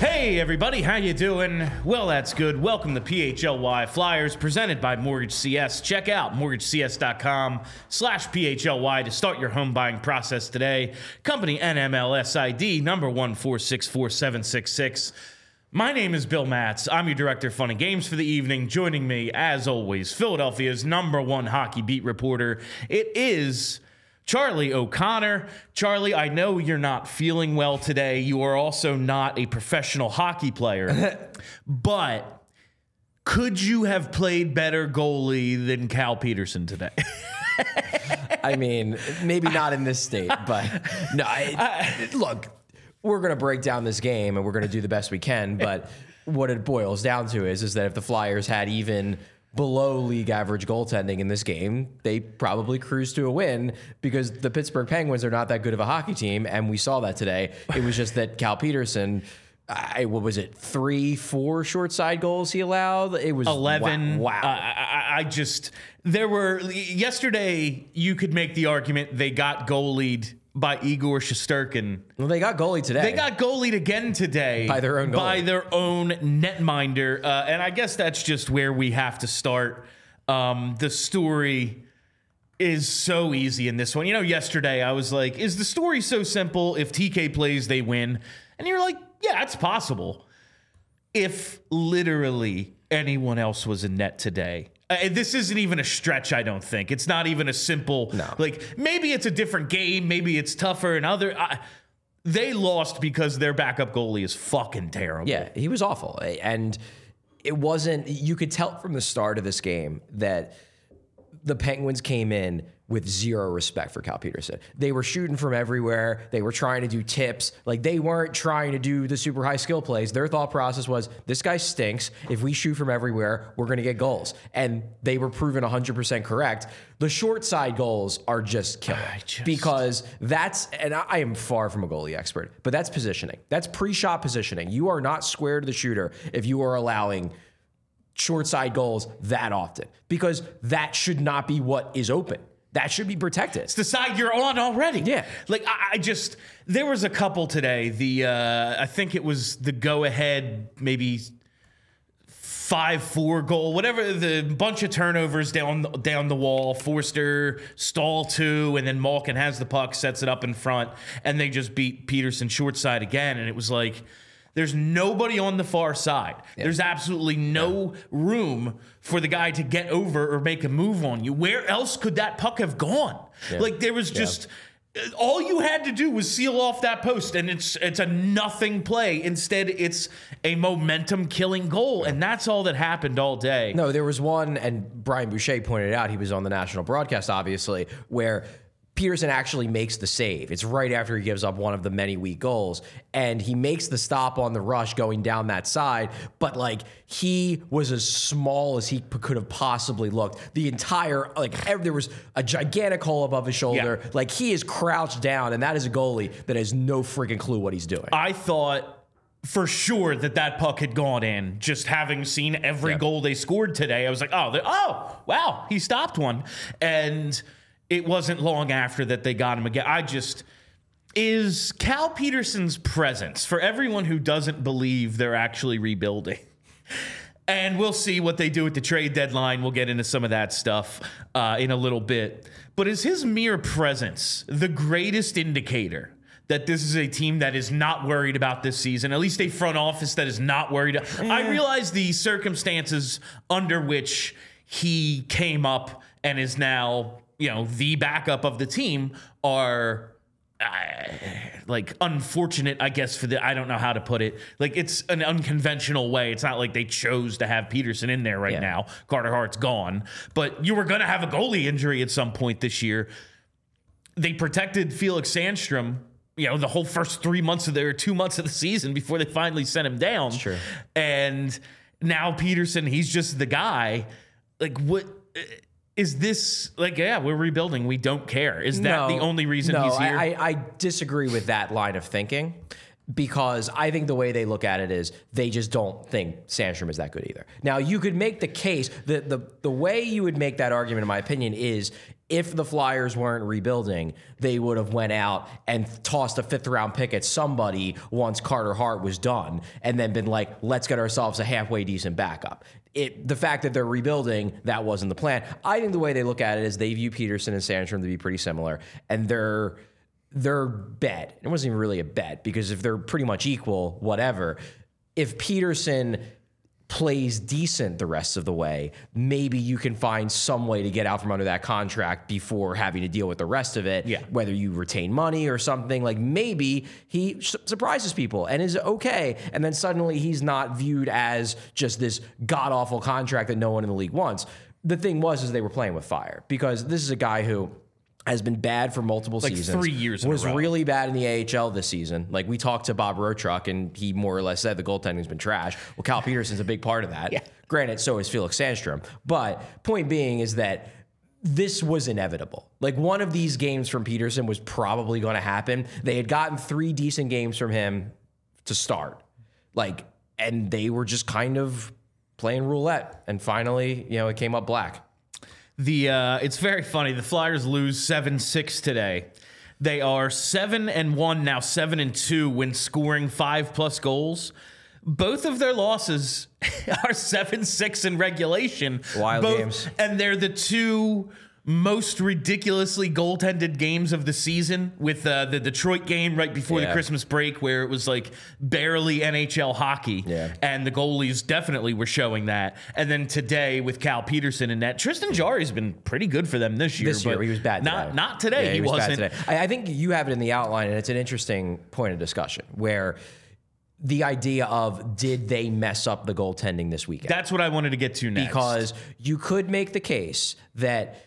Hey everybody, how you doing? Well, that's good. Welcome to PHLY Flyers, presented by Mortgage CS. Check out mortgagecs.com slash PHLY to start your home buying process today. Company NMLS ID number one four six four seven six six. My name is Bill Matz. I'm your director of fun and games for the evening. Joining me, as always, Philadelphia's number one hockey beat reporter. It is Charlie O'Connor. Charlie, I know you're not feeling well today. You are also not a professional hockey player, but could you have played better goalie than Cal Petersen today? I mean, maybe not in this state, but no. I, look, we're going to break down this game and we're going to do the best we can. But what it boils down to is, is that if the Flyers had even below league average goaltending in this game, they probably cruise to a win because the Pittsburgh Penguins are not that good of a hockey team, and we saw that today. It was just that Cal Petersen. I, what was it? Three, four short side goals he allowed. It was 11. Wow. Uh, I, I just, there were, yesterday, you could make the argument they got goalied by Igor Shesterkin. well, they got goalie today. They got goalied again today By their own goalie. by their own netminder, uh, and I guess that's just where we have to start. Um, the story is so easy in this one. You know, yesterday I was like, "Is the story so simple? If TK plays, they win," and you're like, "Yeah, it's possible." If literally anyone else was in net today. Uh, this isn't even a stretch, I don't think. It's not even a simple, No. like, maybe it's a different game. Maybe it's tougher and other. I, they lost because their backup goalie is fucking terrible. Yeah, he was awful. And it wasn't, you could tell from the start of this game that the Penguins came in with zero respect for Cal Petersen. They were shooting from everywhere. They were trying to do tips. Like they weren't trying to do the super high skill plays. Their thought process was this guy stinks. If we shoot from everywhere, we're going to get goals. And they were proven 100% correct. The short side goals are just killer just- because that's, and I I am far from a goalie expert, but that's positioning. That's pre shot positioning. You are not square to the shooter if you are allowing short side goals that often because that should not be what is open. That should be protected. It's the side you're on already. Yeah. Like I, I just there was a couple today. The uh I think it was the go ahead maybe five four goal, whatever the bunch of turnovers down down the wall. Foerster stall two, and then Malkin has the puck, sets it up in front, and they just beat Petersen short side again. And it was like there's nobody on the far side. There's absolutely no room for the guy to get over or make a move on you. Where else could that puck have gone? Like there was just uh, all you had to do was seal off that post and it's it's a nothing play. Instead, it's a momentum killing goal and that's all that happened all day. No, there was one, and Brian Boucher pointed out. He was on the national broadcast, obviously, where Petersen actually makes the save. It's right after he gives up one of the many weak goals, and he makes the stop on the rush going down that side. But like he was as small as he p- could have possibly looked. The entire like ev- there was a gigantic hole above his shoulder. Like he is crouched down, and that is a goalie that has no freaking clue what he's doing. I thought for sure that that puck had gone in. Just having seen every Yeah. goal they scored today, I was like, oh, oh, wow, he stopped one, and it wasn't long after that they got him again. I just is Cal Petersen's presence for everyone who doesn't believe they're actually rebuilding. And we'll see what they do at the trade deadline. We'll get into some of that stuff uh, in a little bit. But is his mere presence the greatest indicator that this is a team that is not worried about this season? At least a front office that is not worried. I realize the circumstances under which he came up and is now, you know, the backup of the team are uh, like unfortunate, I guess for the I don't know how to put it. Like it's an unconventional way. It's not like they chose to have Petersen in there right Yeah. now. Carter Hart's gone, but you were going to have a goalie injury at some point this year. They protected Felix Sandstrom. You know, the whole first three months of their two months of the season before they finally sent him down. true. And now Petersen, he's just the guy. Like, what uh, is this? Like, yeah, we're rebuilding. We don't care. Is that the only reason no, he's here? I, I, I disagree with that line of thinking because I think the way they look at it is they just don't think Sandstrom is that good either. Now you could make the case that the the way you would make that argument, in my opinion, is if the Flyers weren't rebuilding, they would have went out and tossed a fifth round pick at somebody once Carter Hart was done, and then been like, let's get ourselves a halfway decent backup. It, the fact that they're rebuilding, that wasn't the plan. I think the way they look at it is they view Petersen and Sandstrom to be pretty similar, and they're their bet. It wasn't even really a bet because if they're pretty much equal, whatever. If Petersen plays decent the rest of the way, maybe you can find some way to get out from under that contract before having to deal with the rest of it. Yeah. Whether you retain money or something, like maybe he su- surprises people and is okay. And then suddenly he's not viewed as just this god awful contract that no one in the league wants. The thing was, is they were playing with fire because this is a guy who has been bad for multiple Like seasons. three years in a was really bad in the AHL this season. Like we talked to Bob Rotruck, and he more or less said the goaltending's been trash. Well, Cal Petersen's a big part of that. Yeah. Granted, so is Felix Sandstrom. But point being is that this was inevitable. Like one of these games from Petersen was probably going to happen. They had gotten three decent games from him to start. Like, and they were just kind of playing roulette. And finally, you know, it came up black. The uh, it's very funny. The Flyers lose seven six today. They are seven and one now, seven and two when scoring five plus goals. Both of their losses are seven six in regulation. Wild Both- games. and they're the two most ridiculously goaltended games of the season. With uh, the Detroit game right before the Christmas break, where it was like barely NHL hockey, Yeah. and the goalies definitely were showing that. And then today with Cal Petersen and that, Tristan Jarry's been pretty good for them this year. This year, but he was bad. Not today. not today. Yeah, he, was wasn't. bad today. I, I think you have it in the outline, and it's an interesting point of discussion where the idea of did they mess up the goaltending this weekend? That's what I wanted to get to next. because you could make the case that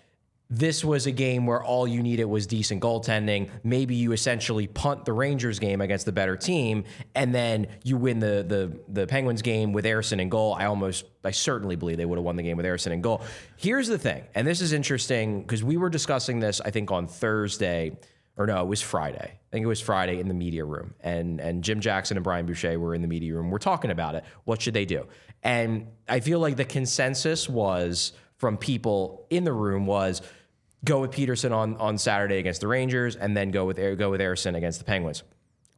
this was a game where all you needed was decent goaltending. Maybe you essentially punt the Rangers game against the better team, and then you win the the the Penguins game with Ersson in goal. I almost, I certainly believe they would have won the game with Ersson in goal. Here's the thing, and this is interesting because we were discussing this, I think, on Thursday. Or no, it was Friday. I think it was Friday in the media room, and and Jim Jackson and Brian Boucher were in the media room. We're talking about it. What should they do? And I feel like the consensus was from people in the room was go with Petersen on on Saturday against the Rangers, and then go with go with Ersson against the Penguins.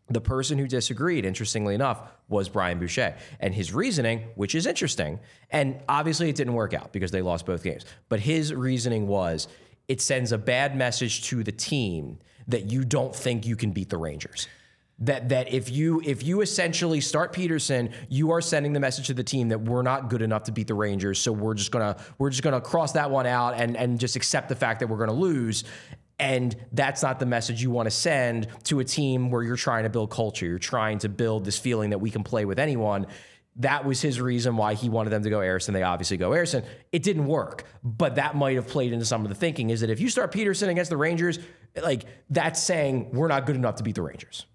The person who disagreed, interestingly enough, was Brian Boucher. And his reasoning, which is interesting, and obviously it didn't work out because they lost both games, but his reasoning was it sends a bad message to the team that you don't think you can beat the Rangers. That that if you if you essentially start Petersen, you are sending the message to the team that we're not good enough to beat the Rangers. So we're just gonna we're just gonna cross that one out and and just accept the fact that we're gonna lose. And that's not the message you want to send to a team where you're trying to build culture. You're trying to build this feeling that we can play with anyone. That was his reason why he wanted them to go Ersson. They obviously go Ersson. It didn't work, but that might have played into some of the thinking. Is that if you start Petersen against the Rangers, like that's saying we're not good enough to beat the Rangers.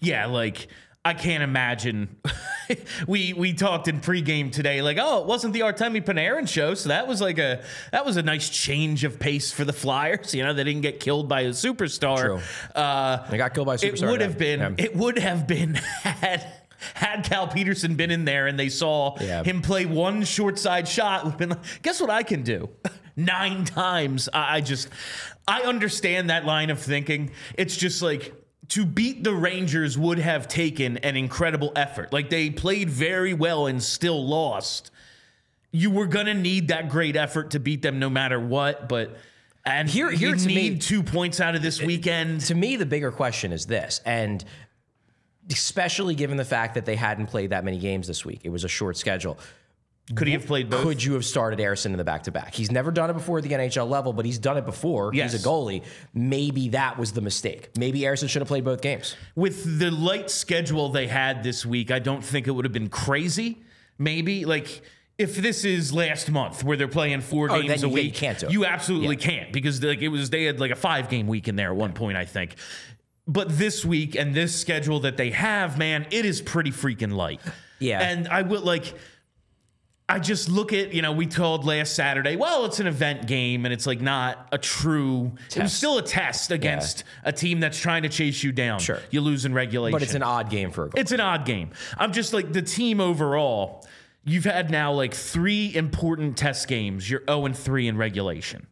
Yeah, like I can't imagine. we we talked in pregame today, like, oh, it wasn't the Artemi Panarin show, so that was like a that was a nice change of pace for the Flyers. You know, they didn't get killed by a superstar. True. Uh, They got killed by a it superstar would have been Yeah. it would have been had had Cal Petersen been in there and they saw Yeah. him play one short side shot, would have been like, guess what I can do? Nine times. I I just, I understand that line of thinking. It's just like, to beat the Rangers would have taken an incredible effort. Like they played very well and still lost. You were gonna need that great effort to beat them no matter what, but and Here- here, you to me- need two points out of this weekend. to me, the bigger question is this, and especially given the fact that they hadn't played that many games this week, it was a short schedule. Could he have played both? Could you have started Ersson in the back to back? He's never done it before at the NHL level, but he's done it before. Yes. He's a goalie. Maybe that was the mistake. Maybe Ersson should have played both games. With the light schedule they had this week, I don't think it would have been crazy. Maybe like if this is last month where they're playing four Oh, games a you- week, you can't do it. You absolutely can't because like it was they had like a five game week in there at one point, I think. But this week and this schedule that they have, man, it is pretty freaking light. Yeah. And I would like I just look at, you know, we told last Saturday, well, it's an event game and it's like not a true, it was still a test against a team that's trying to chase you down. Sure. You lose in regulation. But it's an odd game for a goal. It's an odd game. I'm just like the team overall. You've had now like three important test games. You're 0 and 3 in regulation.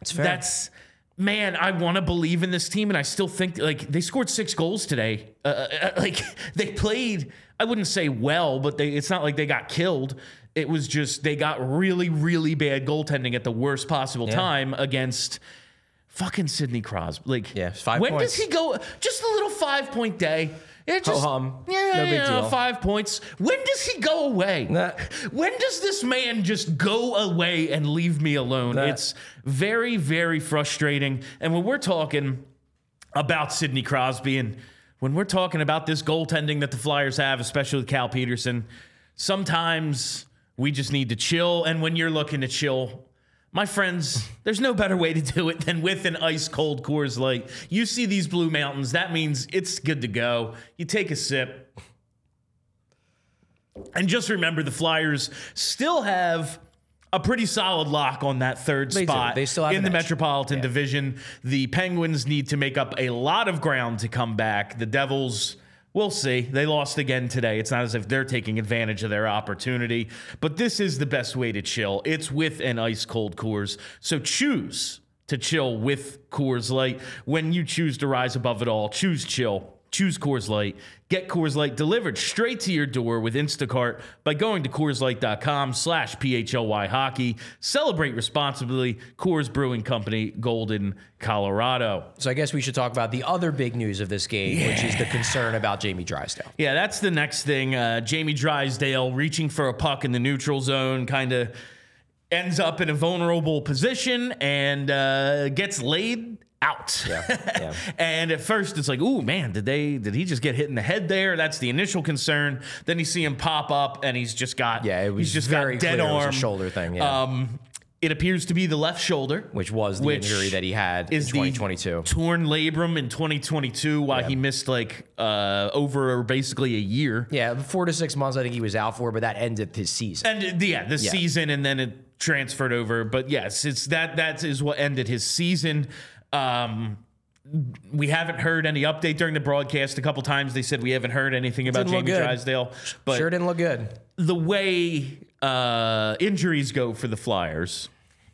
It's fair. That's man. I want to believe in this team, and I still think like they scored six goals today. Uh, uh, like they played. I wouldn't say well, but they. It's not like they got killed. It was just they got really, really bad goaltending at the worst possible time against fucking Sidney Crosby. Like, Yeah, five when points. does he go? Just a little five point day. It just, Ho-hum. Yeah, No big yeah, deal. Five points. When does he go away? Nah. When does this man just go away and leave me alone? Nah. It's very, very frustrating. And when we're talking about Sidney Crosby and when we're talking about this goaltending that the Flyers have, especially with Cal Petersen, sometimes we just need to chill. And when you're looking to chill, my friends, there's no better way to do it than with an ice cold Coors Light. You see these Blue Mountains, that means it's good to go. You take a sip. And just remember the Flyers still have a pretty solid lock on that third They do. spot They still have in the edge. Metropolitan Division. The Penguins need to make up a lot of ground to come back. The Devils, we'll see. They lost again today. It's not as if they're taking advantage of their opportunity, but this is the best way to chill. It's with an ice cold Coors. So choose to chill with Coors Light. When you choose to rise above it all, choose chill. Choose Coors Light. Get Coors Light delivered straight to your door with Instacart by going to CoorsLight.com slash PHLY hockey. Celebrate responsibly. Coors Brewing Company, Golden, Colorado. so I guess we should talk about the other big news of this game, which is the concern about Jamie Drysdale. Yeah, that's the next thing. Uh, Jamie Drysdale reaching for a puck in the neutral zone kind of ends up in a vulnerable position and uh, gets laid out. yeah. and at first it's like, ooh man, did they did he just get hit in the head there? That's the initial concern. Then you see him pop up and he's just got Yeah, it was he's just very got dead clear it was a shoulder thing, yeah. Um it appears to be the left shoulder. Which was the which injury that he had in is the 2022. torn labrum in 2022 while he missed like uh, over basically a year. Yeah, four to six months I think he was out for, but that ended his season. And uh, yeah, the season, and then it transferred over. But yes, it's that that is what ended his season. Um, we haven't heard any update during the broadcast. A couple times they said we haven't heard anything about Jamie. Drysdale. But sure didn't look good. the way uh, injuries go for the Flyers,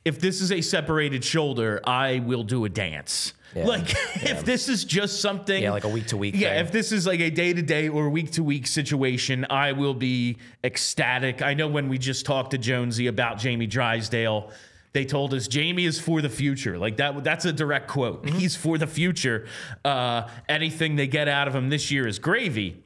if this is a separated shoulder, I will do a dance. Yeah. Like if this is just something, Yeah, like a week-to-week Yeah, thing. if this is like a day to day or week to week situation, I will be ecstatic. I know when we just talked to Jonesy about Jamie Drysdale. They told us Jamie is for the future. Like that. That's a direct quote. Mm-hmm. He's for the future. Uh, anything they get out of him this year is gravy.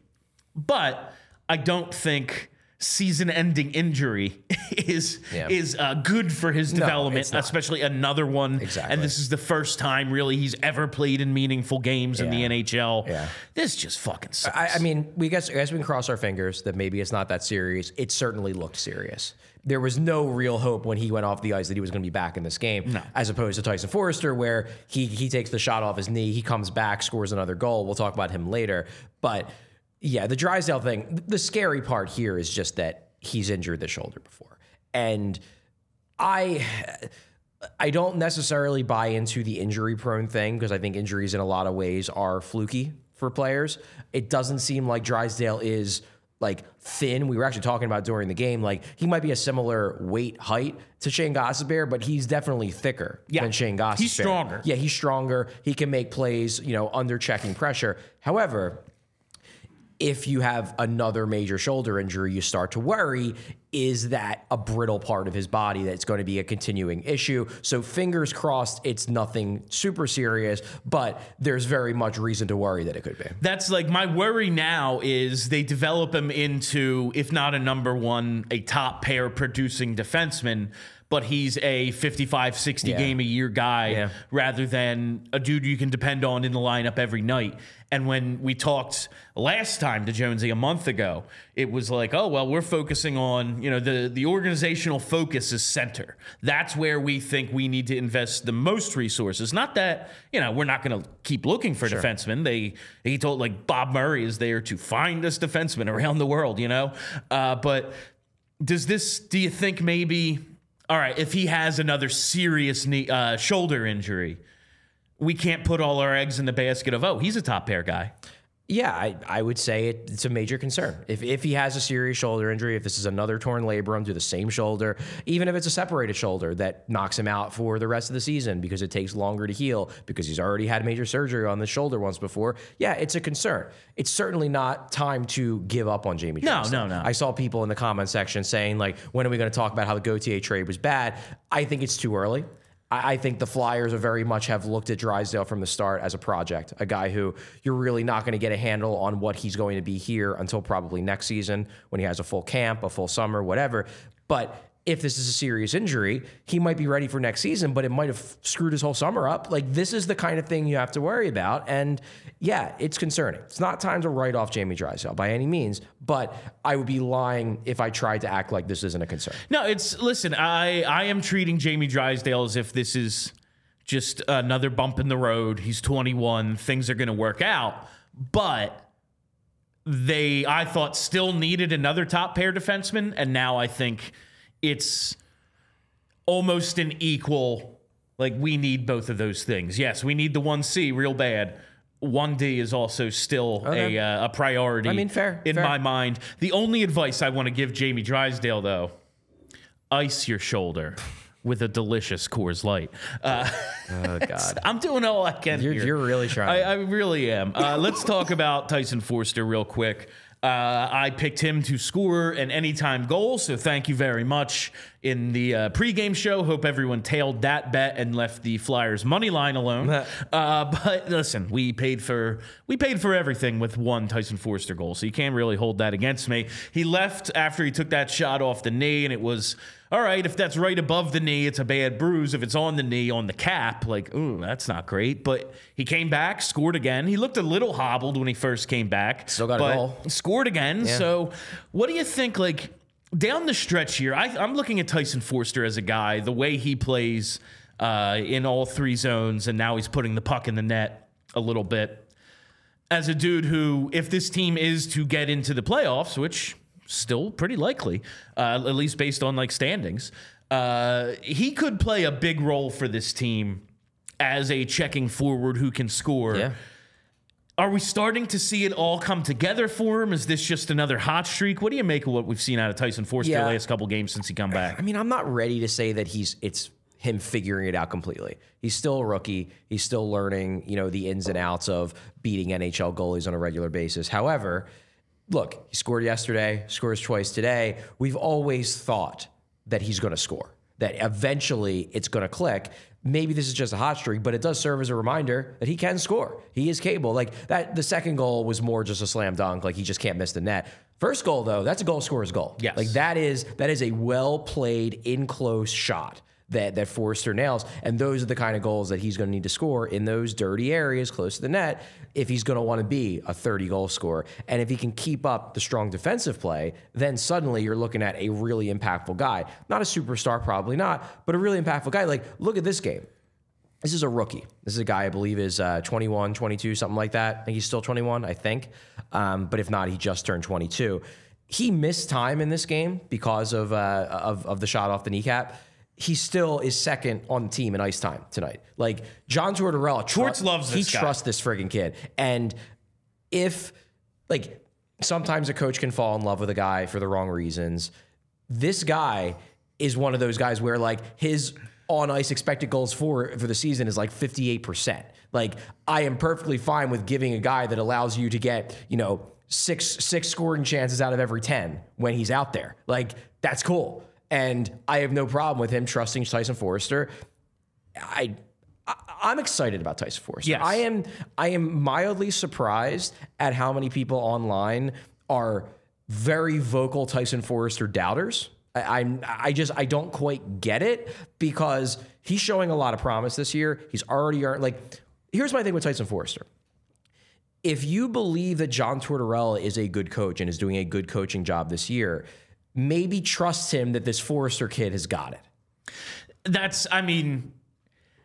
But I don't think season-ending injury is Yeah. is uh, good for his development, not. especially another one. Exactly. And this is the first time really he's ever played in meaningful games in the NHL. Yeah. This just fucking sucks. I, I mean, we guess, I guess we can cross our fingers that maybe it's not that serious. It certainly looked serious. There was no real hope when he went off the ice that he was going to be back in this game, as opposed to Tyson Foerster, where he he takes the shot off his knee, he comes back, scores another goal. We'll talk about him later. But yeah, the Drysdale thing. The scary part here is just that he's injured the shoulder before, and I. I don't necessarily buy into the injury prone thing because I think injuries in a lot of ways are fluky for players. It doesn't seem like Drysdale is like thin. We were actually talking about during the game, like he might be a similar weight height to Shane Gostisbehere, but he's definitely thicker Yeah. than Shane Gostisbehere. He's stronger. Yeah, he's stronger. He can make plays, you know, under checking pressure. However, if you have another major shoulder injury, you start to worry is that a brittle part of his body that's going to be a continuing issue? So, fingers crossed, it's nothing super serious, but there's very much reason to worry that it could be. That's like my worry now is they develop him into, if not a number one, a top pair producing defenseman, but he's a 55, 60 Yeah. game a year guy Yeah. rather than a dude you can depend on in the lineup every night. And when we talked last time to Jonesy a month ago, it was like, oh well, we're focusing on you know the the organizational focus is center. That's where we think we need to invest the most resources. Not that you know we're not going to keep looking for defensemen. They he told like Bob Murray is there to find us defensemen around the world. You know, uh, but does this? Do you think maybe? All right, if he has another serious knee, uh, shoulder injury, we can't put all our eggs in the basket of oh he's a top pair guy. Yeah, I, I would say it, it's a major concern. If, if he has a serious shoulder injury, if this is another torn labrum to the same shoulder, even if it's a separated shoulder that knocks him out for the rest of the season because it takes longer to heal because he's already had major surgery on the shoulder once before, yeah, it's a concern. It's certainly not time to give up on Jamie No, Drysdale. no, no. I saw people in the comment section saying, like, when are we going to talk about how the Gauthier trade was bad? I think it's too early. I I think the Flyers are very much have looked at Drysdale from the start as a project, a guy who you're really not going to get a handle on what he's going to be here until probably next season when he has a full camp, a full summer, whatever. But if this is a serious injury, he might be ready for next season, but it might have screwed his whole summer up. Like this is the kind of thing you have to worry about. And yeah, it's concerning. It's not time to write off Jamie Drysdale by any means, but I would be lying if I tried to act like this isn't a concern. No, it's listen. I I am treating Jamie Drysdale as if this is just another bump in the road. He's 21. Things are going to work out, but they I thought still needed another top pair defenseman, and now I think it's almost an equal. Like we need both of those things. Yes, we need the one C real bad. One D is also still Okay. a uh, a priority. I mean, fair, in fair. my mind. The only advice I want to give Jamie Drysdale though, ice your shoulder with a delicious Coors Light. Uh, Oh God. I'm doing all I can. You're- here. you're really trying. I, I really am. Uh, let's talk about Tyson Foerster real quick. Uh, I picked him to score an anytime goal, so thank you very much in the uh, pregame show. Hope everyone tailed that bet and left the Flyers money line alone. uh, but listen, we paid for we paid for everything with one Tyson Foerster goal, so you can't really hold that against me. He left after he took that shot off the knee, and it was all right. If that's right above the knee, it's a bad bruise. If it's on the knee, on the cap, like ooh, that's not great. But he came back, scored again. He looked a little hobbled when he first came back, Still got a goal. scored again. So, what do you think? Like down the stretch here, I, I'm looking at Tyson Foerster as a guy. The way he plays uh, in all three zones, and now he's putting the puck in the net a little bit. As a dude who, if this team is to get into the playoffs, which still pretty likely, uh, at least based on like standings, uh, he could play a big role for this team as a checking forward who can score. Yeah. Are we starting to see it all come together for him? Is this just another hot streak? What do you make of what we've seen out of Tyson Foerster Yeah. the last couple games since he come back? I mean, I'm not ready to say that he's it's him figuring it out completely. He's still a rookie. He's still learning, you know, the ins and outs of beating NHL goalies on a regular basis. However, look, he scored yesterday, scores twice today. We've always thought that he's going to score. That eventually it's going to click. Maybe this is just a hot streak, but it does serve as a reminder that he can score. He is capable. Like that, the second goal was more just a slam dunk. Like he just can't miss the net. First goal though, that's a goal scorer's goal. Yes. Like that is that is a well played in close shot that that Foerster nails, and those are the kind of goals that he's going to need to score in those dirty areas close to the net if he's going to want to be a 30 goal scorer. And if he can keep up the strong defensive play, then suddenly you're looking at a really impactful guy. Not a superstar, probably not, but a really impactful guy. Like look at this game. This is a rookie. This is a guy I believe is uh, 21, 22, something like that. I think he's still 21, I think. Um, but if not, he just turned 22. He missed time in this game because of, uh, of, of the shot off the kneecap. He still is second on the team in ice time tonight. Like John Tortorella, tru- Torts loves he guy. trusts this friggin' kid. And if like sometimes a coach can fall in love with a guy for the wrong reasons. This guy is one of those guys where like his on ice expected goals for for the season is like 58%. Like I am perfectly fine with giving a guy that allows you to get, you know, six six scoring chances out of every 10 when he's out there. Like that's cool. And I have no problem with him trusting Tyson Foerster. I I'm excited about Tyson Foerster. Yes. I am I am mildly surprised at how many people online are very vocal Tyson Foerster doubters. I, I'm I just I don't quite get it because he's showing a lot of promise this year. He's already earned like here's my thing with Tyson Foerster. If you believe that John Tortorella is a good coach and is doing a good coaching job this year, maybe trust him that this Foerster kid has got it. That's, I mean,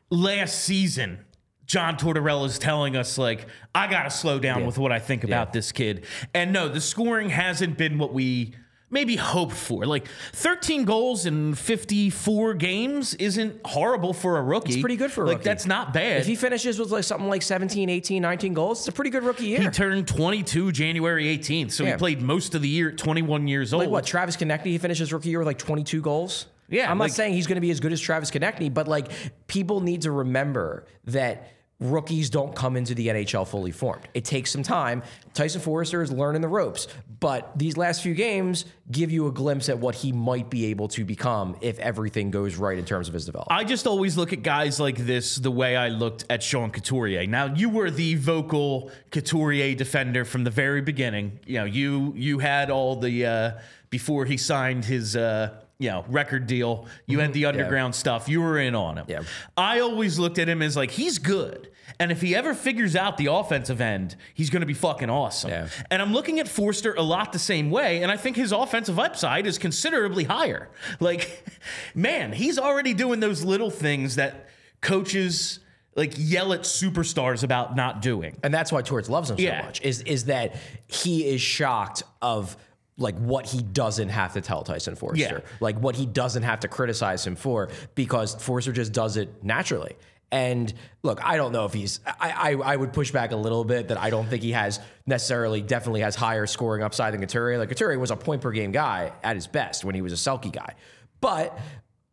last season, John Tortorella is telling us, like, I got to slow down with what I think about this kid. And no, the scoring hasn't been what we maybe hoped for. Like, 13 goals in 54 games isn't horrible for a rookie. It's pretty good for a like, rookie. that's not bad. If he finishes with like something like 17, 18, 19 goals, it's a pretty good rookie year. He turned 22 January 18th, so Yeah. he played most of the year at 21 years old. Like what? Travis Konecny, he finished his rookie year with like 22 goals. Yeah, I'm like- not saying he's going to be as good as Travis Konecny, but like people need to remember that rookies don't come into the NHL fully formed. It takes some time. Tyson Foerster is learning the ropes, but these last few games give you a glimpse at what he might be able to become if everything goes right in terms of his development. I just always look at guys like this the way I looked at Sean Couturier. Now you were the vocal Couturier defender from the very beginning. You know, you you had all the uh, before he signed his uh, you know record deal. You had mm-hmm. the underground stuff. You were in on him. Yeah. I always looked at him as like he's good. And if he ever figures out the offensive end, he's going to be fucking awesome. Yeah. And I'm looking at Foerster a lot the same way, and I think his offensive upside is considerably higher. Like, man, he's already doing those little things that coaches like yell at superstars about not doing. and that's why Torts loves him Yeah. so much is is that he is shocked of like what he doesn't have to tell Tyson Foerster, Yeah. like what he doesn't have to criticize him for because Foerster just does it naturally. And look, I don't know if he's. I, I I would push back a little bit that I don't think he has necessarily definitely has higher scoring upside than Couturier. Like Couturier was a point per game guy at his best when he was a Selke guy, but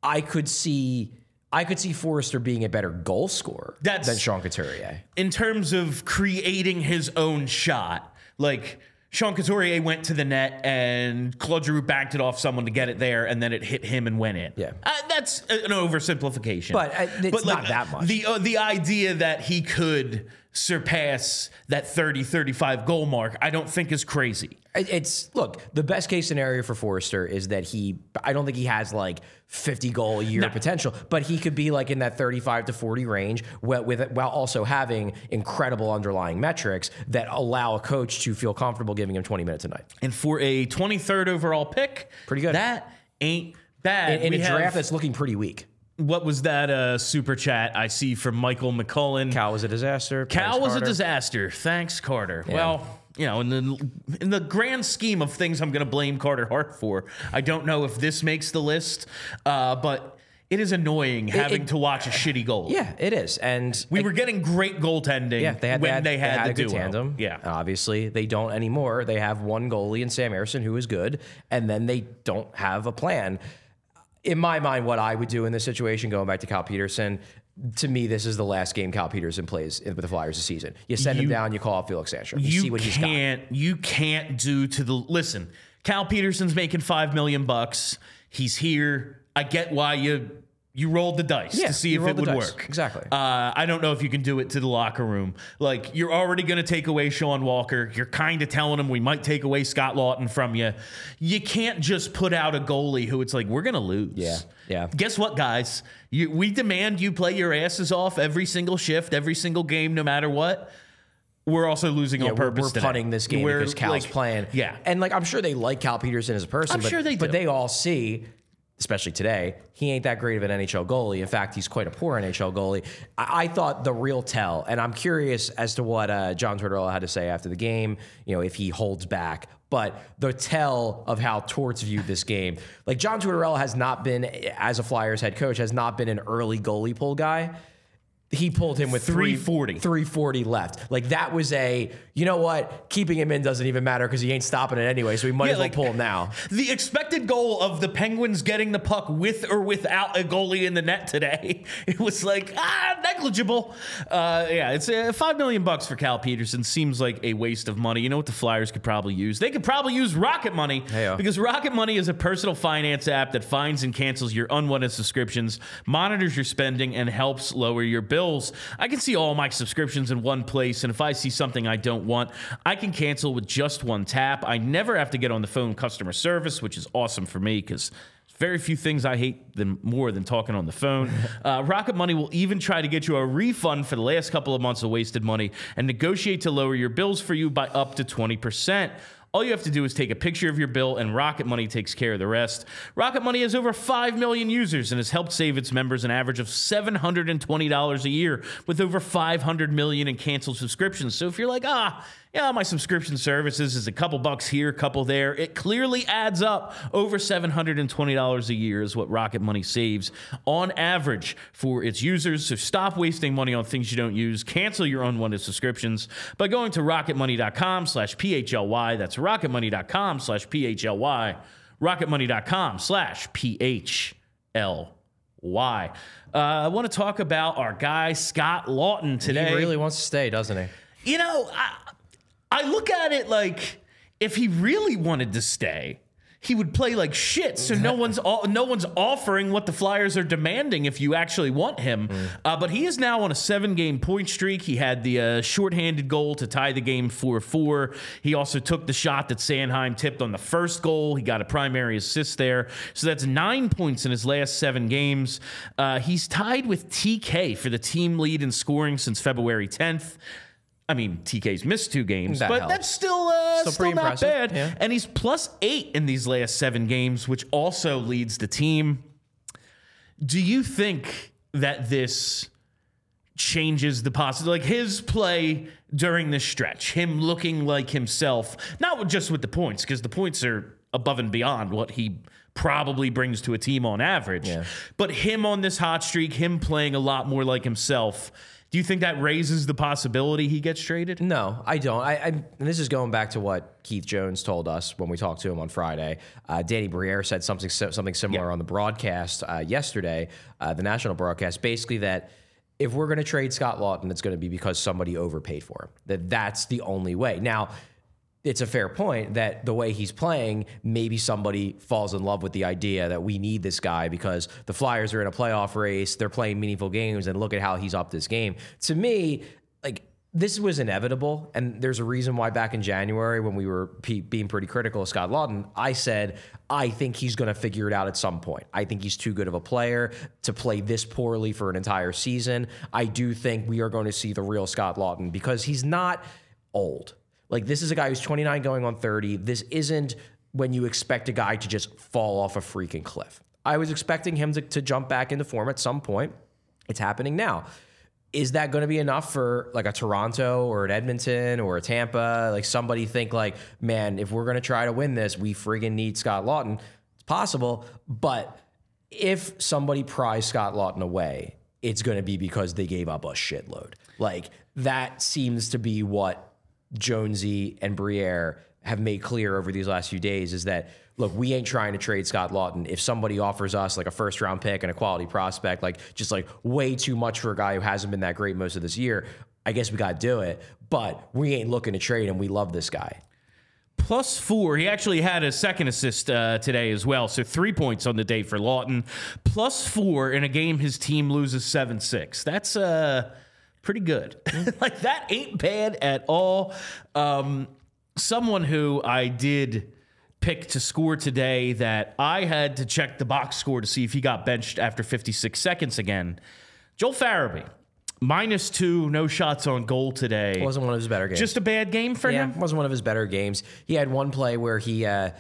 I could see. I could see Foerster being a better goal scorer That's- than Sean Couturier. in terms of creating his own shot, like Sean Couturier went to the net and Claude Giroux backed it off someone to get it there, and then it hit him and went in. Yeah. uh, that's an oversimplification, But, uh, it's not that much. The uh, the idea that he could surpass that 30 35 goal mark, I don't think is crazy. It's look, the best case scenario for Foerster is that he I don't think he has like 50 goal a year potential, but he could be like in that 35 to 40 range with, with while also having incredible underlying metrics that allow a coach to feel comfortable giving him 20 minutes a night. And for a 23rd overall pick, Pretty good. That ain't bad. In, in a have- draft that's looking pretty weak. What was that uh, super chat I see from Michael McCullen? Cal was a disaster. Cal Thanks, was Carter. a disaster. Thanks, Carter. Well, you know, in the in the grand scheme of things, I'm going to blame Carter Hart for. I don't know if this makes the list, uh, but it is annoying having it- to watch a shitty goal. Yeah, it is. And we were getting great goaltending. Yeah, they had, when they had, the a good duo. tandem. Yeah, obviously they don't anymore. They have one goalie in Sam Ersson who is good, and then they don't have a plan. In my mind, what I would do in this situation, going back to Cal Petersen, to me, this is the last game Cal Petersen plays with the Flyers this season. You send him down, you call up Felix Sandstrom, you, you see what he's got. can't you can't do to the listen. Cal Petersen's making five million bucks. He's here. I get why you you rolled the dice Yeah, to see if it would dice. work. Exactly. Uh, I don't know if you can do it to the locker room. Like you're already going to take away Sean Walker. You're kind of telling him we might take away Scott Laughton from you. You can't just put out a goalie who it's like we're going to lose. Yeah, yeah. Guess what, guys? You, we demand you play your asses off every single shift, every single game, no matter what. We're also losing Yeah, on purpose. we're today. punting this game We're, because Cal's like, playing. Yeah. and like I'm sure they like Cal Petersen as a person. I'm but, sure they do. But they all see, especially today, he ain't that great of an NHL goalie. In fact, he's quite a poor NHL goalie. I, I thought the real tell, and I'm curious as to what uh, John Tortorella had to say after the game. You know, if he holds back. But the tell of how Torts viewed this game, like John Tortorella has not been, as a Flyers head coach, has not been an early goalie pull guy he pulled him with three- 340. 340 left. Like that was a, you know what? Keeping him in doesn't even matter because he ain't stopping it anyway. So we might Yeah, as well like- pull him now. The expected goal of the Penguins getting the puck with or without a goalie in the net today, it was like ah negligible. Uh, yeah, it's uh, five million bucks for Cal Petersen. Seems like a waste of money. You know what the Flyers could probably use? They could probably use Rocket Money Hey-o. because Rocket Money is a personal finance app that finds and cancels your unwanted subscriptions, monitors your spending, and helps lower your bills. I can see all my subscriptions in one place, and if I see something I don't want, I can cancel with just one tap. I never have to get on the phone customer service, which is awesome for me because very few things I hate than more than talking on the phone. Uh, Rocket Money will even try to get you a refund for the last couple of months of wasted money and negotiate to lower your bills for you by up to 20%. All you have to do is take a picture of your bill, and Rocket Money takes care of the rest. Rocket Money has over 5 million users and has helped save its members an average of $720 a year with over 500 million in canceled subscriptions. So if you're like, ah, yeah, my subscription services is a couple bucks here, a couple there, it clearly adds up. Over $720 a year is what Rocket Money saves on average for its users. So stop wasting money on things you don't use. Cancel your unwanted subscriptions by going to rocketmoney.com slash PHLY. That's rocketmoney.com slash PHLY. Rocketmoney.com slash PHLY. Uh, I want to talk about our guy, Scott Laughton, today. He really wants to stay, doesn't he? You know, I, I look at it like if he really wanted to stay, he would play like shit. So no one's o- no one's offering what the Flyers are demanding if you actually want him. Uh, but he is now on a seven game point streak. He had the uh, shorthanded goal to tie the game four four. He also took the shot that Sanheim tipped on the first goal. He got a primary assist there. So that's nine points in his last seven games. Uh, he's tied with TK for the team lead in scoring since February 10th. I mean, TK's missed two games, That but helps. that's still uh, Still still, pretty not impressive, bad. yeah. And he's plus eight in these last seven games, which also leads the team. Do you think that this changes the possibility? Like his play during this stretch, him looking like himself, not just with the points, because the points are above and beyond what he probably brings to a team on average, but him on this hot streak, him playing a lot more like himself. Do you think that raises the possibility he gets traded? No, I don't. I, I and this is going back to what Keith Jones told us when we talked to him on Friday. Uh, Danny Briere said something something similar Yeah. on the broadcast uh, yesterday, uh, the national broadcast, basically that if we're going to trade Scott Laughton, it's going to be because somebody overpaid for him. That that's the only way. Now. It's a fair point that the way he's playing, maybe somebody falls in love with the idea that we need this guy because the Flyers are in a playoff race, they're playing meaningful games, and look at how he's up this game. To me, like this was inevitable, and there's a reason why back in January when we were pe- being pretty critical of Scott Laughton, I said I think he's going to figure it out at some point. I think he's too good of a player to play this poorly for an entire season. I do think we are going to see the real Scott Laughton because he's not old. Like this is a guy who's 29 going on 30. This isn't when you expect a guy to just fall off a freaking cliff. I was expecting him to, to jump back into form at some point. It's happening now. Is that going to be enough for like a Toronto or an Edmonton or a Tampa? Like somebody think like, man, if we're going to try to win this, we friggin' need Scott Laughton. It's possible, but if somebody pries Scott Laughton away, it's going to be because they gave up a shitload. Like that seems to be what Jonesy and Briere have made clear over these last few days is that look, we ain't trying to trade Scott Laughton. If somebody offers us like a first round pick and a quality prospect, like just like way too much for a guy who hasn't been that great most of this year, I guess we got to do it. But we ain't looking to trade him. We love this guy. plus four. He actually had a second assist uh, today as well. So three points on the day for Laughton. Plus four in a game his team loses 7 6. That's uh, pretty good. like, that ain't bad at all. Um, someone who I did pick to score today that I had to check the box score to see if he got benched after 56 seconds again. Joel Farabee. Minus two, no shots on goal today. Wasn't one of his better games. Just a bad game for yeah, him? wasn't one of his better games. He had one play where he uh,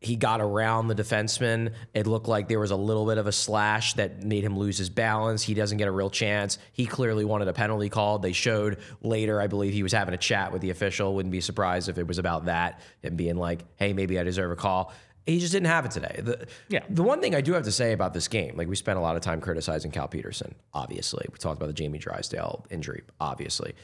he got around the defenseman. It looked like there was a little bit of a slash that made him lose his balance. He doesn't get a real chance. He clearly wanted a penalty called. They showed later, I believe he was having a chat with the official. Wouldn't be surprised if it was about that and being like, "Hey, maybe I deserve a call." He just didn't have it today. The, Yeah. the one thing I do have to say about this game, like we spent a lot of time criticizing Cal Petersen, obviously. We talked about the Jamie Drysdale injury, obviously.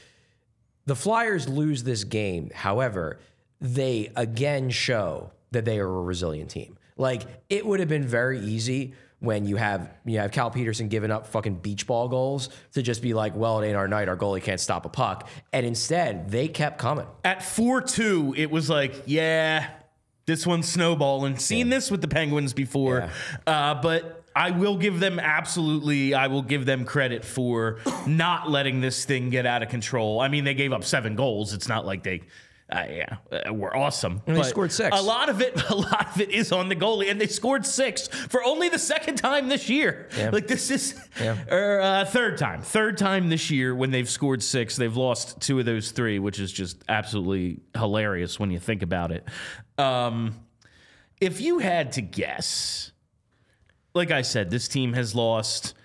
The Flyers lose this game. However, they again show that they are a resilient team. Like it would have been very easy when you have you have Cal Petersen giving up fucking beach ball goals to just be like, well, it ain't our night. Our goalie can't stop a puck. And instead, they kept coming. At 4 2, it was like, yeah, this one's snowballing. Seen this with the Penguins before. Uh, but I will give them absolutely, I will give them credit for not letting this thing get out of control. I mean, they gave up seven goals. It's not like they. Uh, yeah, uh, were awesome. they but scored six. A lot of it, a lot of it is on the goalie, and they scored six for only the second time this year. Yeah. Like this is, Yeah. or uh, third time, third time this year when they've scored six. They've lost two of those three, which is just absolutely hilarious when you think about it. Um, if you had to guess, like I said, this team has lost.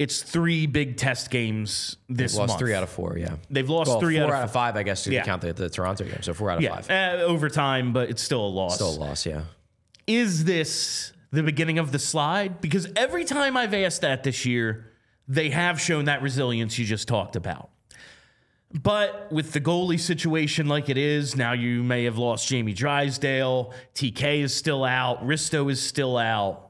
It's three big test games this month. Lost month. three out of four. Yeah, They've lost well, three four out of out of five. I guess if Yeah. you count the, the Toronto game. So four out of yeah, five. uh, overtime, but it's still a loss. Still a loss. Yeah. is this the beginning of the slide? Because every time I've asked that this year, they have shown that resilience you just talked about. But with the goalie situation like it is, now you may have lost Jamie Drysdale. TK is still out. Risto is still out.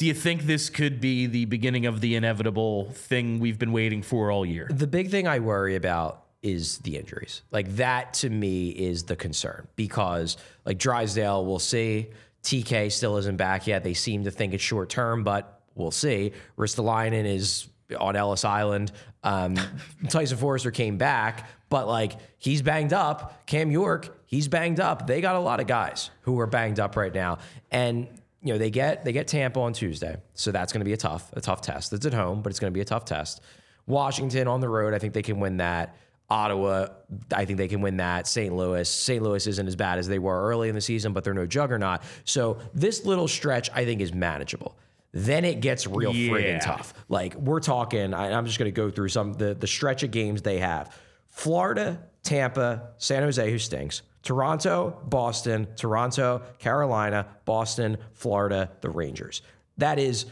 Do you think this could be the beginning of the inevitable thing we've been waiting for all year? The big thing I worry about is the injuries. Like that to me is the concern because like Drysdale, we'll see. TK still isn't back yet. They seem to think it's short term, but we'll see. Ristolainen is on Ellis Island. Um, Tyson Foerster came back, but like he's banged up. Cam York, he's banged up. They got a lot of guys who are banged up right now, and you know they get they get Tampa on Tuesday, so that's going to be a tough a tough test. It's at home, but it's going to be a tough test. Washington on the road, I think they can win that. Ottawa, I think they can win that. St. Louis, St. Louis isn't as bad as they were early in the season, but they're no juggernaut. So this little stretch, I think, is manageable. Then it gets real Yeah. friggin' tough. Like we're talking, I, I'm just going to go through some the the stretch of games they have: Florida, Tampa, San Jose, who stinks. Toronto, Boston, Toronto, Carolina, Boston, Florida, the Rangers. That is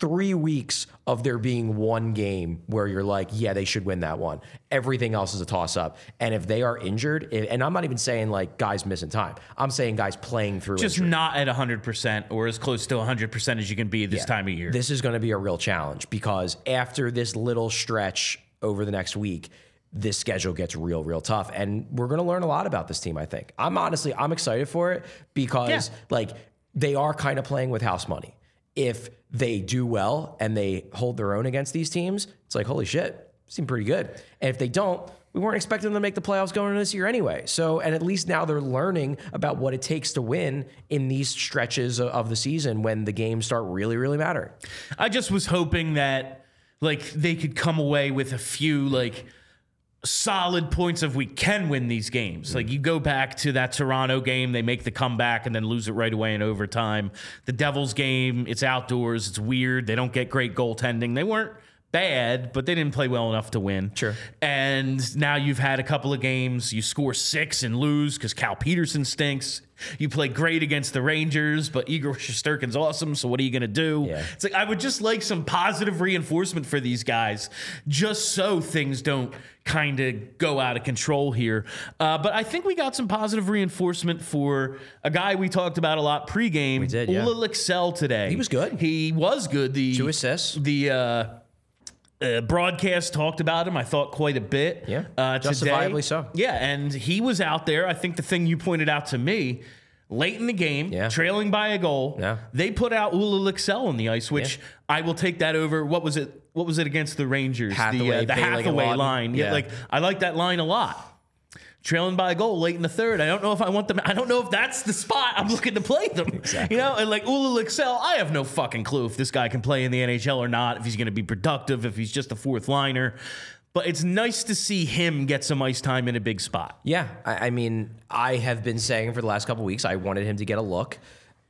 three weeks of there being one game where you're like, yeah, they should win that one. Everything else is a toss up. And if they are injured, and I'm not even saying like guys missing time, I'm saying guys playing through Just injury. not at 100% or as close to 100% as you can be this time of year. This is going to be a real challenge because after this little stretch over the next week, this schedule gets real, real tough. And we're going to learn a lot about this team, I think. I'm honestly, I'm excited for it because Yeah. like they are kind of playing with house money. If they do well and they hold their own against these teams, it's like, holy shit, seem pretty good. And if they don't, we weren't expecting them to make the playoffs going into this year anyway. So, and at least now they're learning about what it takes to win in these stretches of- of the season when the games start really, really mattering. I just was hoping that like they could come away with a few like solid points of we can win these games. Like you go back to that Toronto game, they make the comeback and then lose it right away in overtime. The Devils game, it's outdoors, it's weird. They don't get great goaltending. They weren't bad, but they didn't play well enough to win. Sure. And now you've had a couple of games, you score six and lose because Cal Petersen stinks. You play great against the Rangers, but Igor Shesterkin's awesome. So what are you going to do? Yeah. It's like I would just like some positive reinforcement for these guys, just so things don't kind of go out of control here. Uh, but I think we got some positive reinforcement for a guy we talked about a lot pregame. We did, yeah. Olle Lycksell today. He was good. He was good. The Two assists. The uh, uh, broadcast talked about him. I thought quite a bit. Yeah, uh, today. so. Yeah, and he was out there. I think the thing you pointed out to me. Late in the game, Yeah. trailing by a goal, Yeah. they put out Olle Lycksell on the ice, which I will take that over. What was it? What was it against the Rangers? Hathaway, the uh, the Hathaway line. Yeah. Yeah. like I like that line a lot. Trailing by a goal late in the third. I don't know if I want them. I don't know if that's the spot I'm looking to play them. Exactly. You know, and like Olle Lycksell, I have no fucking clue if this guy can play in the NHL or not. If he's going to be productive, if he's just a fourth liner. But it's nice to see him get some ice time in a big spot. Yeah, I, I mean, I have been saying for the last couple weeks I wanted him to get a look.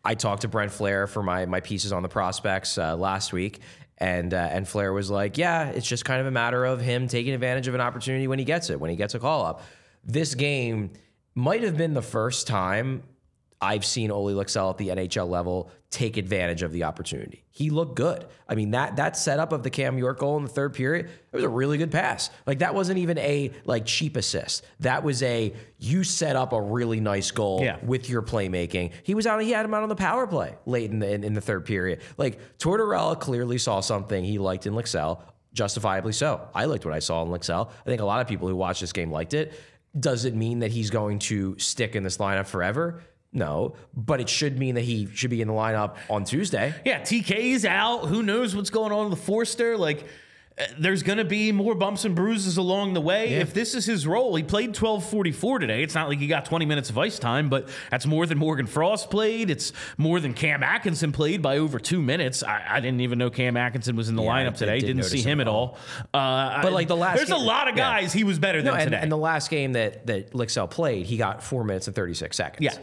I talked to Brent Flahr for my my pieces on the prospects uh, last week, and uh, and Flahr was like, "Yeah, it's just kind of a matter of him taking advantage of an opportunity when he gets it, when he gets a call up." This game might have been the first time I've seen Olle Lycksell at the NHL level take advantage of the opportunity. He looked good. I mean, that that setup of the Cam York goal in the third period, it was a really good pass. Like that wasn't even a like cheap assist. That was a you set up a really nice goal Yeah. with your playmaking. He was out. He had him out on the power play late in the in, in the third period. Like Tortorella clearly saw something he liked in Lycksell, justifiably so. I liked what I saw in Lycksell. I think a lot of people who watched this game liked it. Does it mean that he's going to stick in this lineup forever? No, but it should mean that he should be in the lineup on Tuesday. Yeah, TK is out. Who knows what's going on with Foerster? Like, there's going to be more bumps and bruises along the way. If this is his role, he played 12:44 today. It's not like he got 20 minutes of ice time, but that's more than Morgan Frost played. It's more than Cam Atkinson played by over two minutes. I, I didn't even know Cam Atkinson was in the Yeah, lineup today. didn't Didn't see him at all. Uh, But, like, the last there's a lot of yeah. guys he was better than No, and, today. and the last game that that Lycksell played, he got four minutes and thirty six seconds. Yeah.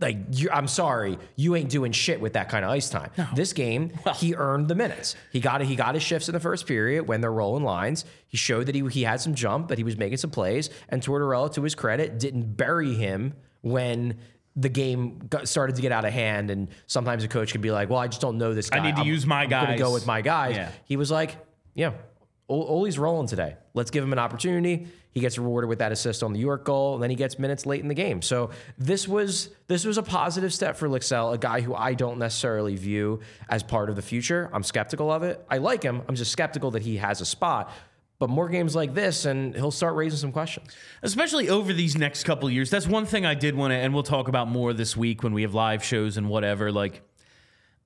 Like I'm sorry, you ain't doing shit with that kind of ice time. This game, he earned the minutes. He got he got his shifts in the first period when they're rolling lines. He showed that he he had some jump, that he was making some plays, and Tortorella, to his credit, didn't bury him when the game got, started to get out of hand. And sometimes a coach could be like, "Well, I just don't know this guy. I need to I'm- use my I'm gonna go with my guys." Yeah. He was like, "Yeah, Ol- Olle's rolling today. Let's give him an opportunity. He gets rewarded with that assist on the York goal, and then he gets minutes late in the game. So this was this was a positive step for Lycksell, a guy who I don't necessarily view as part of the future. I'm skeptical of it. I like him. I'm just skeptical that he has a spot. But more games like this, and he'll start raising some questions. especially over these next couple years. That's one thing I did want to, and we'll talk about more this week when we have live shows and whatever. Like,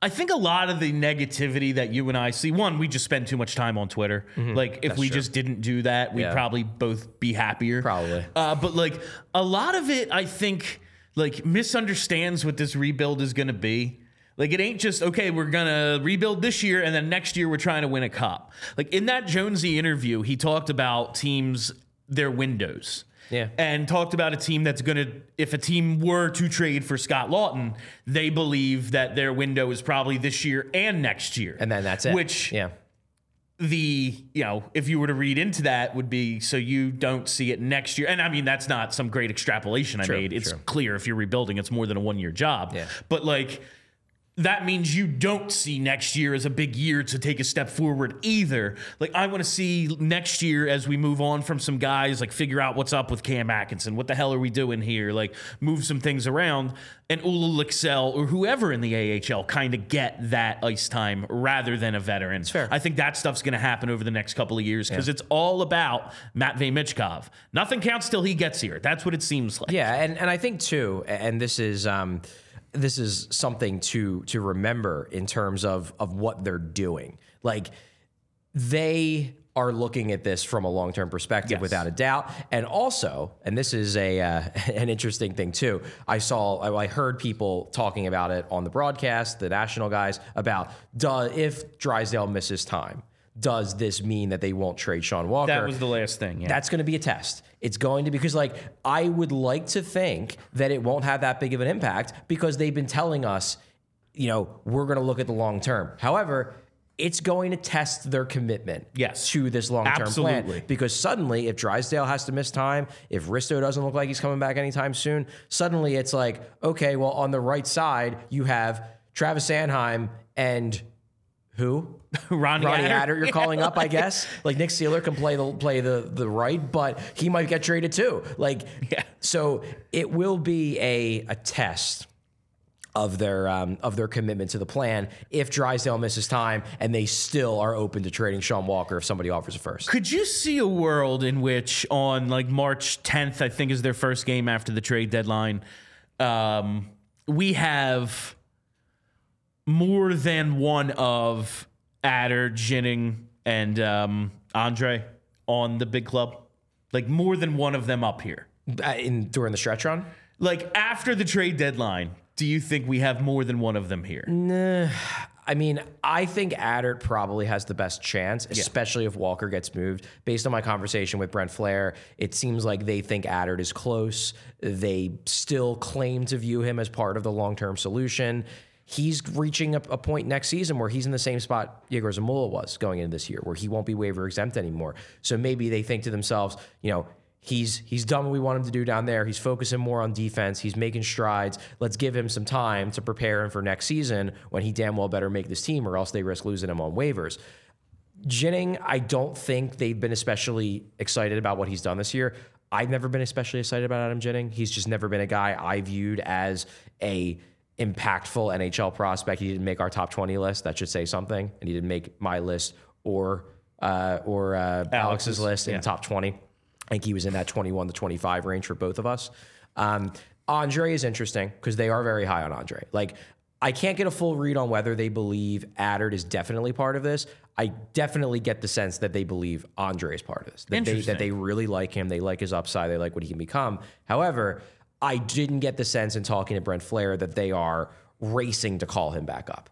I think a lot of the negativity that you and I see, one, we just spend too much time on Twitter. Like, if we just didn't do that, we'd Yeah. probably both be happier. Probably. Uh, but like, a lot of it, I think, like, misunderstands what this rebuild is going to be. Like it ain't just okay. We're gonna rebuild this year, and then next year we're trying to win a cup. Like in that Jonesy interview, he talked about teams their windows. Yeah. And talked about a team that's going to, if a team were to trade for Scott Laughton, they believe that their window is probably this year and next year. And then that's it. Which yeah, the, you know, if you were to read into that, would be so you don't see it next year. And I mean, that's not some great extrapolation I True, made. It's true. clear if you're rebuilding, it's more than a one year job. Yeah. But like, that means you don't see next year as a big year to take a step forward either. Like I want to see next year as we move on from some guys, like figure out what's up with Cam Atkinson. What the hell are we doing here? Like move some things around, and Olle Lycksell or whoever in the AHL kind of get that ice time rather than a veteran. fair. I think that stuff's going to happen over the next couple of years because it's all about Matvey Michkov. Nothing counts till he gets here. That's what it seems like. Yeah, and, and I think too, and this is um, this is something to to remember in terms of of what they're doing. Like they are looking at this from a long term perspective, Yes. without a doubt, and also, and this is a uh, an interesting thing too. I saw, I I heard people talking about it on the broadcast, the national guys, about duh, if Drysdale misses time. Does this mean that they won't trade Sean Walker? That was the last thing. Yeah. That's going to be a test. It's going to because like I would like to think that it won't have that big of an impact because they've been telling us, you know, we're going to look at the long term. However, it's going to test their commitment Yes. to this long term plan Absolutely. because suddenly if Drysdale has to miss time, if Risto doesn't look like he's coming back anytime soon, suddenly it's like, okay, well on the right side you have Travis Sanheim and who? Ronnie, Ronnie Attard. Attard, you're calling up, I guess. Like Nick Seeler can play the play the the right, but he might get traded too. Like, Yeah. so it will be a a test of their um, of their commitment to the plan if Drysdale misses time and they still are open to trading Sean Walker if somebody offers a first. Could you see a world in which on like March 10th, I think is their first game after the trade deadline, um, we have more than one of Attard, Ginning, and um, Andrae on the big club? Like more than one of them up here. Uh, in during the stretch run. Like after the trade deadline, do you think we have more than one of them here? I mean, I think Attard probably has the best chance, especially if Walker gets moved. Based on my conversation with Brent Flahr, it seems like they think Attard is close. They still claim to view him as part of the long term solution. He's reaching a, a point next season where he's in the same spot Yegor Zamula was going into this year, where he won't be waiver exempt anymore. So maybe they think to themselves, you know, He's he's done what we want him to do down there. He's focusing more on defense. He's making strides. Let's give him some time to prepare him for next season when he damn well better make this team, or else they risk losing him on waivers. Jennings, I don't think they've been especially excited about what he's done this year. I've never been especially excited about Adam Jennings. He's just never been a guy I viewed as a impactful NHL prospect. He didn't make our top 20 list. That should say something. And he didn't make my list or uh, or uh, Alex's, Alex's, list in yeah. the top 20. I think he was in that 21 to 25 range for both of us. Um, Andrae is interesting because they are very high on Andrae. Like, I can't get a full read on whether they believe Attard is definitely part of this. I definitely get the sense that they believe Andrae is part of this. That they, that they really like him. They like his upside. They like what he can become. However, I didn't get the sense in talking to Brent Flahr that they are racing to call him back up.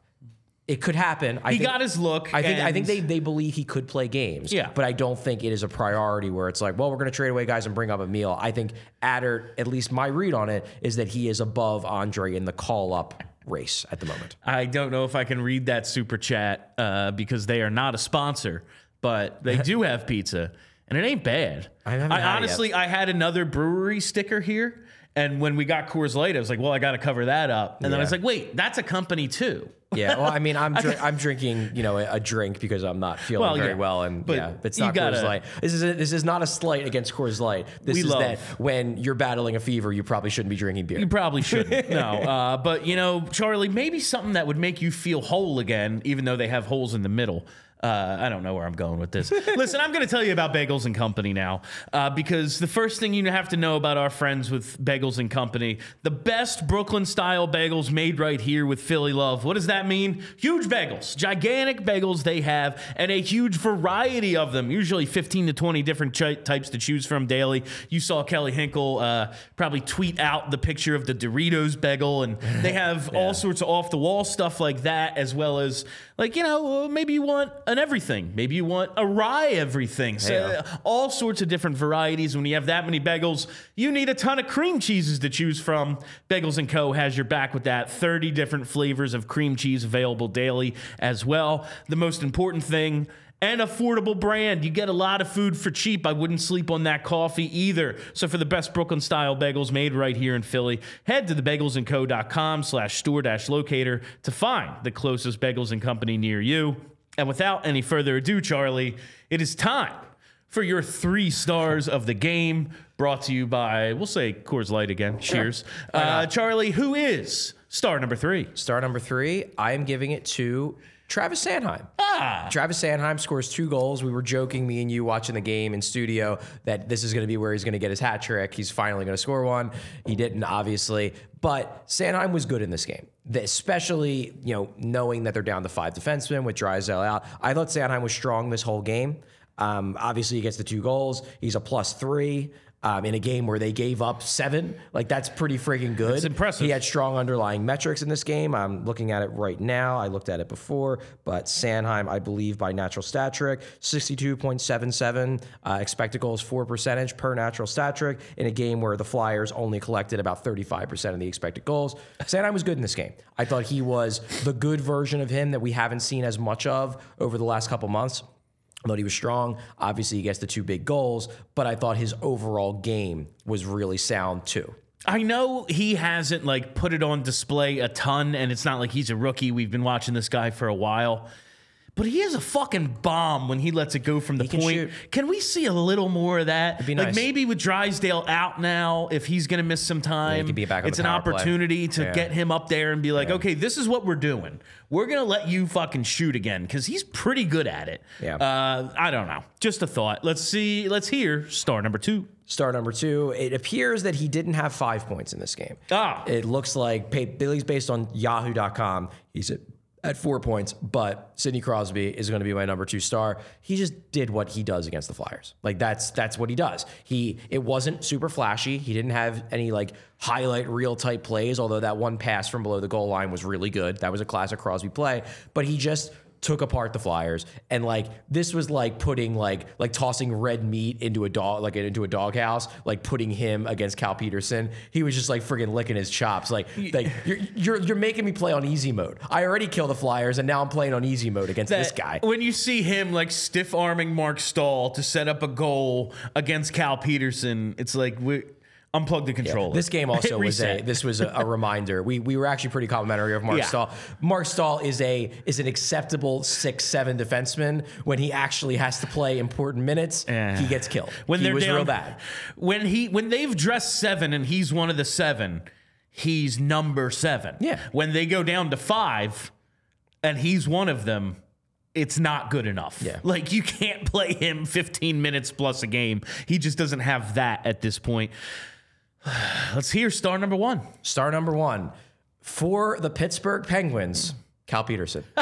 It could happen. I He think, got his look. I think I think they, they believe he could play games. Yeah. But I don't think it is a priority where it's like, well, we're going to trade away guys and bring up a meal. I think Attard, at least my read on it, is that he is above Andrae in the call up race at the moment. I don't know if I can read that super chat uh, because they are not a sponsor, but they do have pizza, and it ain't bad. I haven't had it yet. honestly, I had another brewery sticker here, and when we got Coors Light, I was like, "Well, I got to cover that up." And then I was like, "Wait, that's a company too." Yeah. Well, I mean, I'm dri- I'm drinking, you know, a, drink because I'm not feeling Well, very yeah. well, and But yeah, it's not gotta- Coors Light. This is a, this is not a slight against Coors Light. This is love- that when you're battling a fever, you probably shouldn't be drinking beer. You probably shouldn't. no, uh, but you know, Charlie, maybe something that would make you feel whole again, even though they have holes in the middle. Uh, I don't know where I'm going with this. Listen, I'm going to tell you about Bagels and Company now, uh, because the first thing you have to know about our friends with Bagels and Company, the best Brooklyn style bagels made right here with Philly love. What does that mean? Huge bagels, gigantic bagels they have, and a huge variety of them. Usually 15 to 20 different chi- types to choose from daily. You saw Kelly Hinkle uh, probably tweet out the picture of the Doritos bagel, and they have all sorts of off the wall stuff like that, as well as like you know maybe you want an everything, maybe you want a rye everything. So Yeah. all sorts of different varieties. When you have that many bagels, you need a ton of cream cheeses to choose from. Bagels and Co has your back with that. 30 different flavors of cream cheese available daily as well. The most important thing an affordable brand. You get a lot of food for cheap. I wouldn't sleep on that coffee either. So for the best Brooklyn style bagels made right here in Philly, head to thebagelsandco.com slash store dash locator to find the closest bagels and company near you. And without any further ado, Charlie, it is time for your three stars of the game, brought to you by, we'll say Coors Light again. Cheers. Uh, Charlie, who is star number three? Star number three, I am giving it to Travis Sanheim. Ah. Travis Sanheim scores two goals. We were joking, me and you watching the game in studio, that this is going to be where he's going to get his hat trick. He's finally going to score one. He didn't, obviously. But Sanheim was good in this game, especially you know knowing that they're down to five defensemen with Drysdale out. I thought Sanheim was strong this whole game. Um, obviously, he gets the two goals. He's a plus three. Um, in a game where they gave up seven, like that's pretty freaking good. That's impressive. He had strong underlying metrics in this game. I'm looking at it right now. I looked at it before, but Sanheim, I believe, by natural stat trick, 62.77 uh, expected goals for percentage per natural stat trick in a game where the Flyers only collected about 35% of the expected goals. Sanheim was good in this game. I thought he was the good version of him that we haven't seen as much of over the last couple months. I thought he was strong. Obviously, he gets the two big goals, but I thought his overall game was really sound too. I know he hasn't like put it on display a ton, and it's not like he's a rookie. We've been watching this guy for a while. But he is a fucking bomb when he lets it go from the can point. shoot. Can we see a little more of that? like nice. maybe with Drysdale out now, if he's going to miss some time, back it's an power play. opportunity to Yeah. get him up there and be like, okay, this is what we're doing. We're going to let you fucking shoot again because he's pretty good at it. Yeah. Uh, I don't know. Just a thought. Let's see. Let's hear star number two. Star number two, it appears that he didn't have five points in this game. Ah. It looks like, Billy's based on yahoo.com, he's at, at four points, but Sidney Crosby is going to be my number two star. He just did what he does against the Flyers. Like that's that's what he does. He it wasn't super flashy. He didn't have any like highlight reel type plays, although that one pass from below the goal line was really good. That was a classic Crosby play, but he just took apart the Flyers, and like this was like putting like like tossing red meat into a dog like into a doghouse, like putting him against Cal Petersen. He was just like friggin' licking his chops, like like you're you're, you're making me play on easy mode. I already killed the Flyers, and now I'm playing on easy mode against this guy. When you see him like stiff arming Marc Staal to set up a goal against Cal Petersen, it's like we unplug the controller. This game also was a this was a, a reminder. We we were actually pretty complimentary of Marc Yeah. Staal. Marc Staal is a is an acceptable six seven defenseman. When he actually has to play important minutes, Yeah. he eh. gets killed. when he they're was down, real bad. When he when they've dressed seven and he's one of the seven, he's number seven. Yeah. When they go down to five, and he's one of them. It's not good enough. Yeah. Like you can't play him 15 minutes plus a game. He just doesn't have that at this point. Let's hear star number one. Star number one for the Pittsburgh Penguins, Cal Petersen.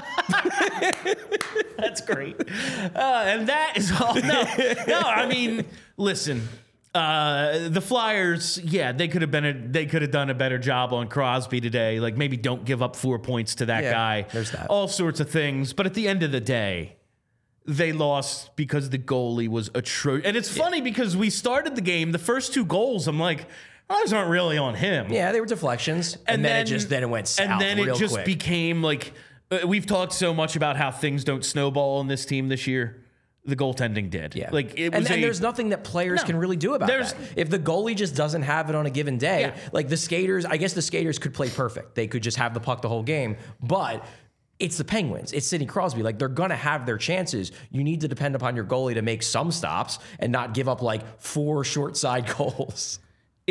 That's great. Uh, and that is all. No, no. I mean, listen. Uh, the Flyers, yeah, they could have been. A, they could have done a better job on Crosby today. Like maybe don't give up four points to that Yeah, guy. there's that. All sorts of things. But at the end of the day, they lost because the goalie was atrocious. And it's funny because we started the game. The first two goals, I'm like, those aren't really on him. Yeah, they were deflections, and, then, it just then it went south and then it just quick. became like uh, we've talked so much about how things don't snowball on this team this year. The goaltending did. Yeah. like it and, was. and a, there's nothing that players No. can really do about that. If the goalie just doesn't have it on a given day, Yeah. like the skaters, I guess the skaters could play perfect. They could just have the puck the whole game, but. It's the Penguins. It's Sidney Crosby. Like they're gonna have their chances. You need to depend upon your goalie to make some stops and not give up like four short side goals.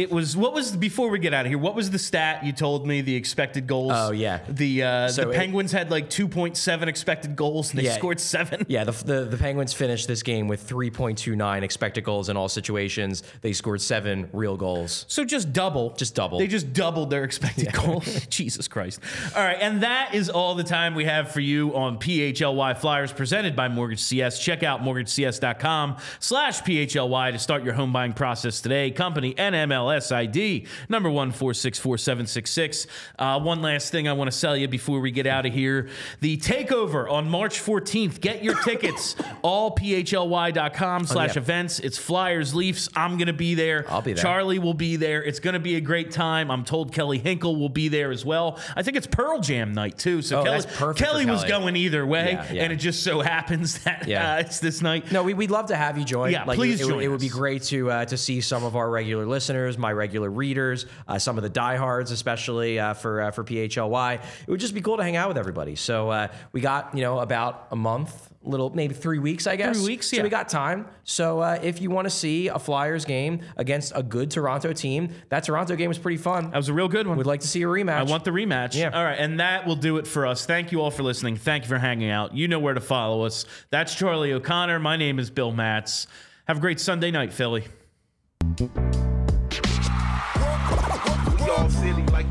It was what was before we get out of here. What was the stat you told me? The expected goals. Oh, yeah. The uh, So the it- Penguins had like two point seven expected goals and they Yeah. scored seven. Yeah, the, the the Penguins finished this game with 3.29 expected goals in all situations. They scored seven real goals. So just double. Just double. They just doubled their expected goals. Jesus Christ. All right. And that is all the time we have for you on PHLY Flyers presented by Mortgage CS. Check out mortgagecs.com slash PHLY to start your home buying process today. Company NMLS ID number one four six four seven six six. Uh, one last thing I want to sell you before we get out of here. The takeover on March 14th. Get your tickets. all PHLY.com slash events. It's Flyers Leafs. I'm going to be there. I'll be there. Charlie will be there. It's going to be a great time. I'm told Kelly Hinkle will be there as well. I think it's Pearl Jam night too. So Oh, Kelly, for Kelly was going either way, Yeah, yeah. and it just so happens that Yeah. uh, it's this night. No, we, we'd love to have you join. Yeah, please it, it would- join It would be great to uh, to see some of our regular listeners, my regular readers, uh, some of the diehards, especially uh, for uh, for PHLY. It would just be cool to hang out with everybody. So uh, we got you know about a month, little maybe three weeks, I guess. Three weeks, So yeah. we got time. So uh, if you want to see a Flyers game against a good Toronto team, that Toronto game was pretty fun. That was a real good one. We'd like to see a rematch. I want the rematch. Yeah. All right, and that will do it for us. Thank you all for listening. Thank you for hanging out. You know where to follow us. That's Charlie O'Connor. My name is Bill Matz. Have a great Sunday night, Philly.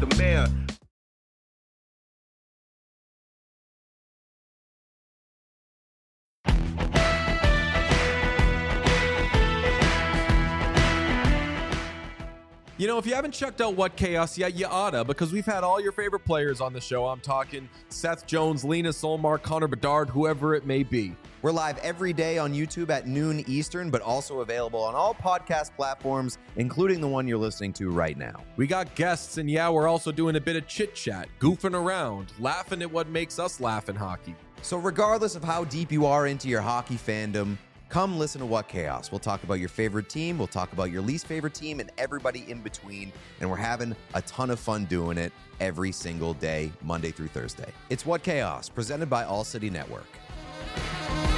The mayor. You know, if you haven't checked out What Chaos yet, you oughta, because we've had all your favorite players on the show. I'm talking Seth Jones, Lena Solmar, Connor Bedard, whoever it may be. We're live every day on YouTube at noon Eastern, but also available on all podcast platforms, including the one you're listening to right now. We got guests, and yeah, we're also doing a bit of chit chat, goofing around, laughing at what makes us laugh in hockey. So, regardless of how deep you are into your hockey fandom, come listen to What Chaos. We'll talk about your favorite team, we'll talk about your least favorite team, and everybody in between. And we're having a ton of fun doing it every single day, Monday through Thursday. It's What Chaos, presented by All City Network. Música